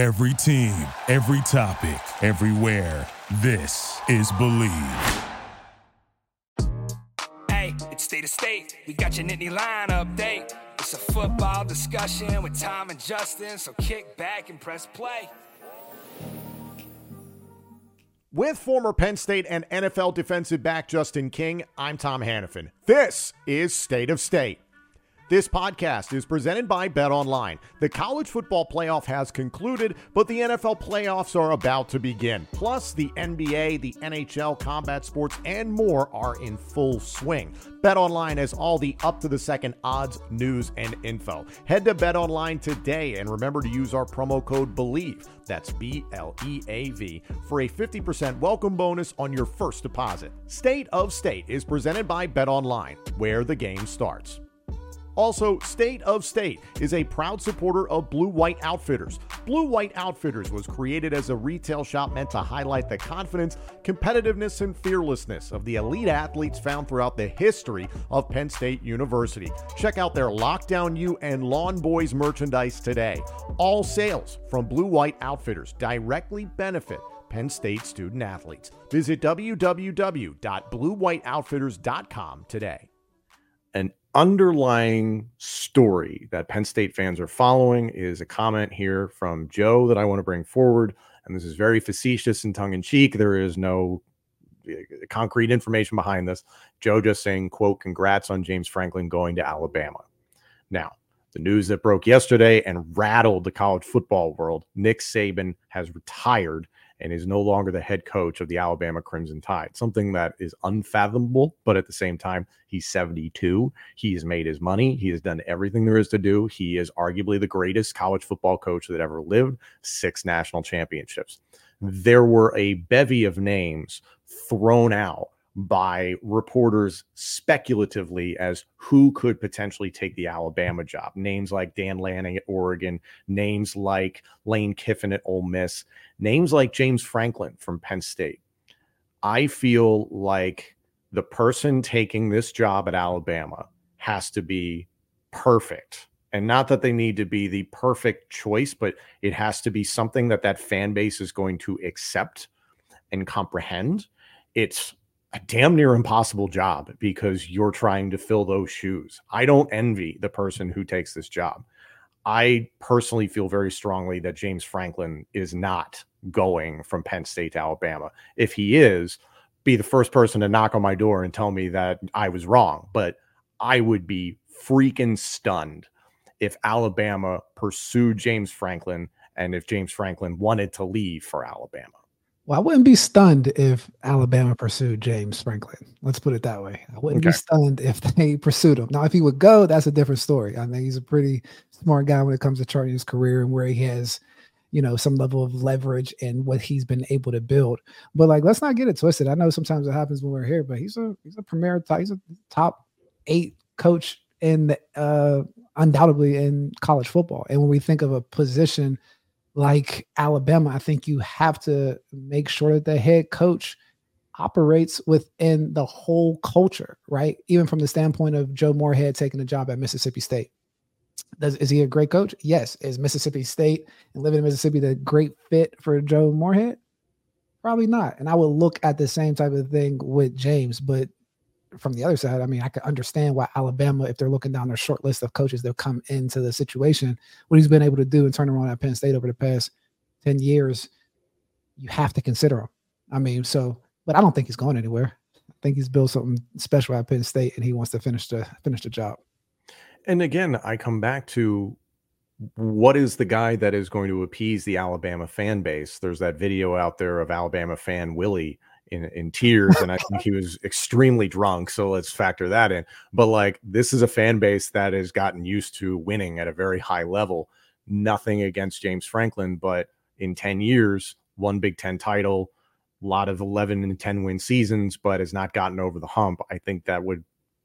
Every team, every topic, everywhere. This is Bleav. Hey, it's state of state. We got your Nittany Lion update. It's a football discussion with Tom and Justin, so kick back and press play. With former Penn State and NFL defensive back Justin King, I'm Tom Hannafin. This is State of State. This podcast is presented by Bet Online. The college football playoff has concluded, but the NFL playoffs are about to begin. Plus, the NBA, the NHL, combat sports, and more are in full swing. Bet Online has all the up to the second odds, news, and info. Head to Bet Online today and remember to use our promo code BLEAV. That's B L E A V for a 50% welcome bonus on your first deposit. State of State is presented by Bet Online, where the game starts. Also, State of State is a proud supporter of Blue White Outfitters. Blue White Outfitters was created as a retail shop meant to highlight the confidence, competitiveness, and fearlessness of the elite athletes found throughout the history of Penn State University. Check out their Lockdown U and Lawn Boys merchandise today. All sales from Blue White Outfitters directly benefit Penn State student athletes. Visit www.bluewhiteoutfitters.com today. An underlying story that Penn State fans are following is a comment here from Joe that I want to bring forward. And this is very facetious and tongue in cheek. There is no uh, concrete information behind this. Joe just saying, quote, congrats on James Franklin going to Alabama. Now, the news that broke yesterday and rattled the college football world Nick Saban has retired and is no longer the head coach of the Alabama Crimson Tide. Something that is unfathomable, but at the same time, he's 72. He has made his money. He has done everything there is to do. He is arguably the greatest college football coach that ever lived, six national championships. There were a bevy of names thrown out by reporters speculatively as who could potentially take the Alabama job. Names like Dan Lanning at Oregon, names like Lane Kiffin at Ole Miss, names like James Franklin from Penn State. I feel like the person taking this job at Alabama has to be perfect. And not that they need to be the perfect choice, but it has to be something that that fan base is going to accept and comprehend. It's a damn near impossible job because you're trying to fill those shoes. I don't envy the person who takes this job. I personally feel very strongly that James Franklin is not going from Penn State to Alabama. If he is, be the first person to knock on my door and tell me that I was wrong. But I would be freaking stunned if Alabama pursued James Franklin and if James Franklin wanted to leave for Alabama. Well, I wouldn't be stunned if Alabama pursued James Franklin. Let's put it that way. I wouldn't okay. be stunned if they pursued him. Now, if he would go, that's a different story. I think he's a pretty smart guy when it comes to charting his career and where he has, you know, some level of leverage and what he's been able to build. But like, let's not get it twisted. I know sometimes it happens when we're here, but he's a he's a premier he's a top eight coach in the, uh undoubtedly in college football. And when we think of a position like Alabama, I think you have to make sure that the head coach operates within the whole culture, right? Even from the standpoint of Joe Moorhead taking a job at Mississippi State. Does is he a great coach? Yes. Is Mississippi State and living in Mississippi the great fit for Joe Moorhead? Probably not. And I would look at the same type of thing with James, but from the other side, I mean, I could understand why Alabama, if they're looking down their short list of coaches that come into the situation, what he's been able to do and turn around at Penn State over the past 10 years, you have to consider him. I mean, so, but I don't think he's going anywhere. I think he's built something special at Penn State and he wants to finish the finish the job. And again, I come back to what is the guy that is going to appease the Alabama fan base? There's that video out there of Alabama fan Willie in, in tears and I think he was extremely drunk. So let's factor that in. But like this is a fan base that has gotten used to winning at a very high level. Nothing against James Franklin, but in 10 years, one Big Ten title, a lot of 11 and 10 win seasons, but has not gotten over the hump. I think that would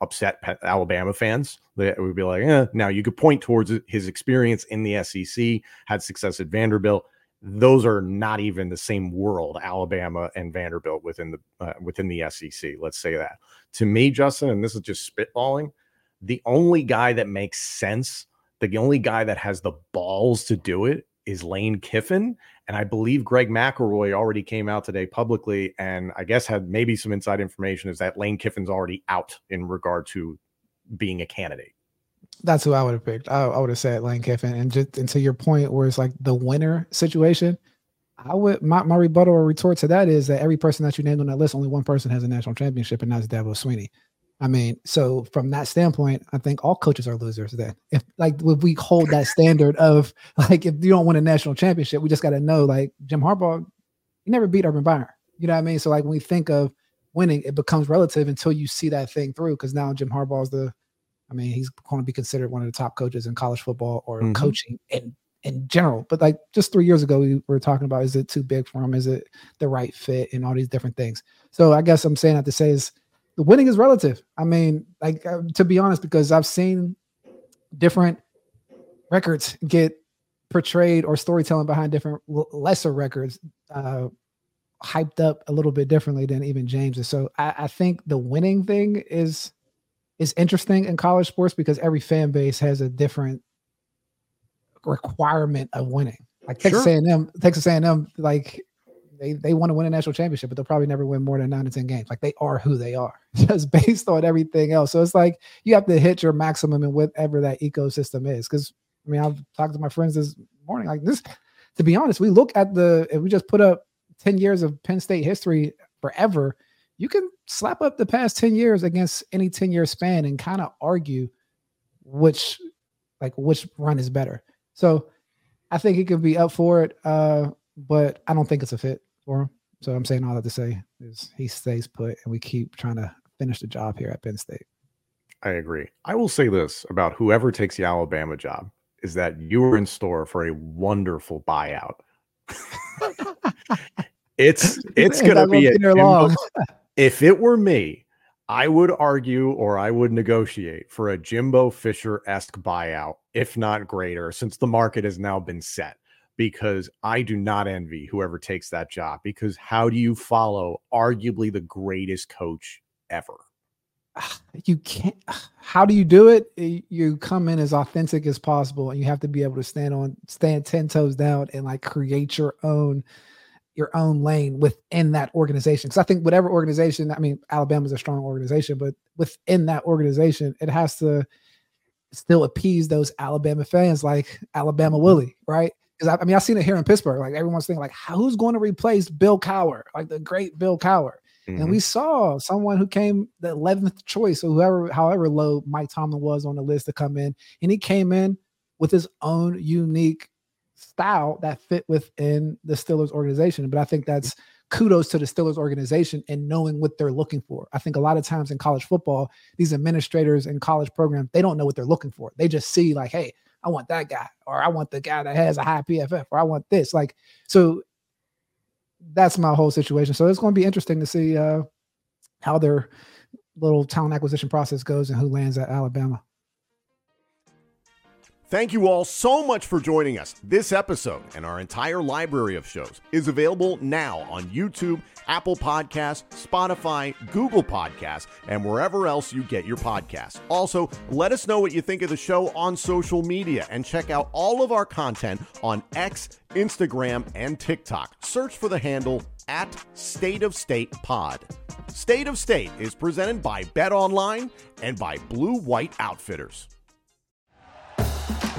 upset Alabama fans. That would be like, eh. now you could point towards his experience in the SEC, had success at Vanderbilt those are not even the same world alabama and vanderbilt within the uh, within the sec let's say that to me justin and this is just spitballing the only guy that makes sense the only guy that has the balls to do it is Lane Kiffin. And I believe Greg McElroy already came out today publicly and I guess had maybe some inside information is that Lane Kiffin's already out in regard to being a candidate. That's who I would have picked. I, I would have said Lane Kiffin. And just and to your point, where it's like the winner situation, I would my, my rebuttal or retort to that is that every person that you named on that list, only one person has a national championship, and that's Dabo Swinney. I mean, so from that standpoint, I think all coaches are losers. Then, if like if we hold that standard of like if you don't win a national championship, we just got to know like Jim Harbaugh, he never beat Urban Meyer. You know what I mean? So like when we think of winning, it becomes relative until you see that thing through. Because now Jim Harbaugh is the, I mean, he's going to be considered one of the top coaches in college football or mm-hmm. coaching in in general. But like just three years ago, we were talking about is it too big for him? Is it the right fit and all these different things? So I guess I'm saying that to say is the winning is relative. I mean, like uh, to be honest, because I've seen different records get portrayed or storytelling behind different lesser records uh, hyped up a little bit differently than even James's. So I, I think the winning thing is is interesting in college sports because every fan base has a different requirement of winning. Like Texas sure. A&M, Texas A&M, like they they want to win a national championship, but they'll probably never win more than nine to ten games. Like they are who they are, just based on everything else. So it's like you have to hit your maximum in whatever that ecosystem is. Because I mean, I've talked to my friends this morning. Like this, to be honest, we look at the if we just put up ten years of Penn State history forever, you can slap up the past ten years against any ten year span and kind of argue which like which run is better. So I think he could be up for it, uh, but I don't think it's a fit for him. So I'm saying all that to say is he stays put, and we keep trying to finish the job here at Penn State. I agree. I will say this about whoever takes the Alabama job is that you are in store for a wonderful buyout. it's it's gonna be a if it were me, I would argue or I would negotiate for a Jimbo Fisher esque buyout, if not greater, since the market has now been set because I do not envy whoever takes that job. Because how do you follow arguably the greatest coach ever? You can't. How do you do it? You come in as authentic as possible, and you have to be able to stand on, stand ten toes down, and like create your own, your own lane within that organization. Because I think whatever organization, I mean, Alabama's a strong organization, but within that organization, it has to still appease those Alabama fans, like Alabama Willie, right? because I, I, mean I've seen it here in Pittsburgh. Like everyone's thinking, like who's going to replace Bill Cowher, like the great Bill Cowher? Mm-hmm. And we saw someone who came the eleventh choice, or whoever, however low Mike Tomlin was on the list to come in, and he came in with his own unique style that fit within the Steelers organization. But I think that's kudos to the Steelers organization and knowing what they're looking for. I think a lot of times in college football, these administrators in college programs, they don't know what they're looking for. They just see like, hey, I want that guy, or I want the guy that has a high PFF, or I want this. Like, so that's my whole situation. So it's going to be interesting to see uh, how their little talent acquisition process goes and who lands at Alabama. Thank you all so much for joining us. This episode and our entire library of shows is available now on YouTube, Apple Podcasts, Spotify, Google Podcasts, and wherever else you get your podcasts. Also, let us know what you think of the show on social media and check out all of our content on X, Instagram, and TikTok. Search for the handle at State of State Pod. State of State is presented by Bet Online and by Blue White Outfitters.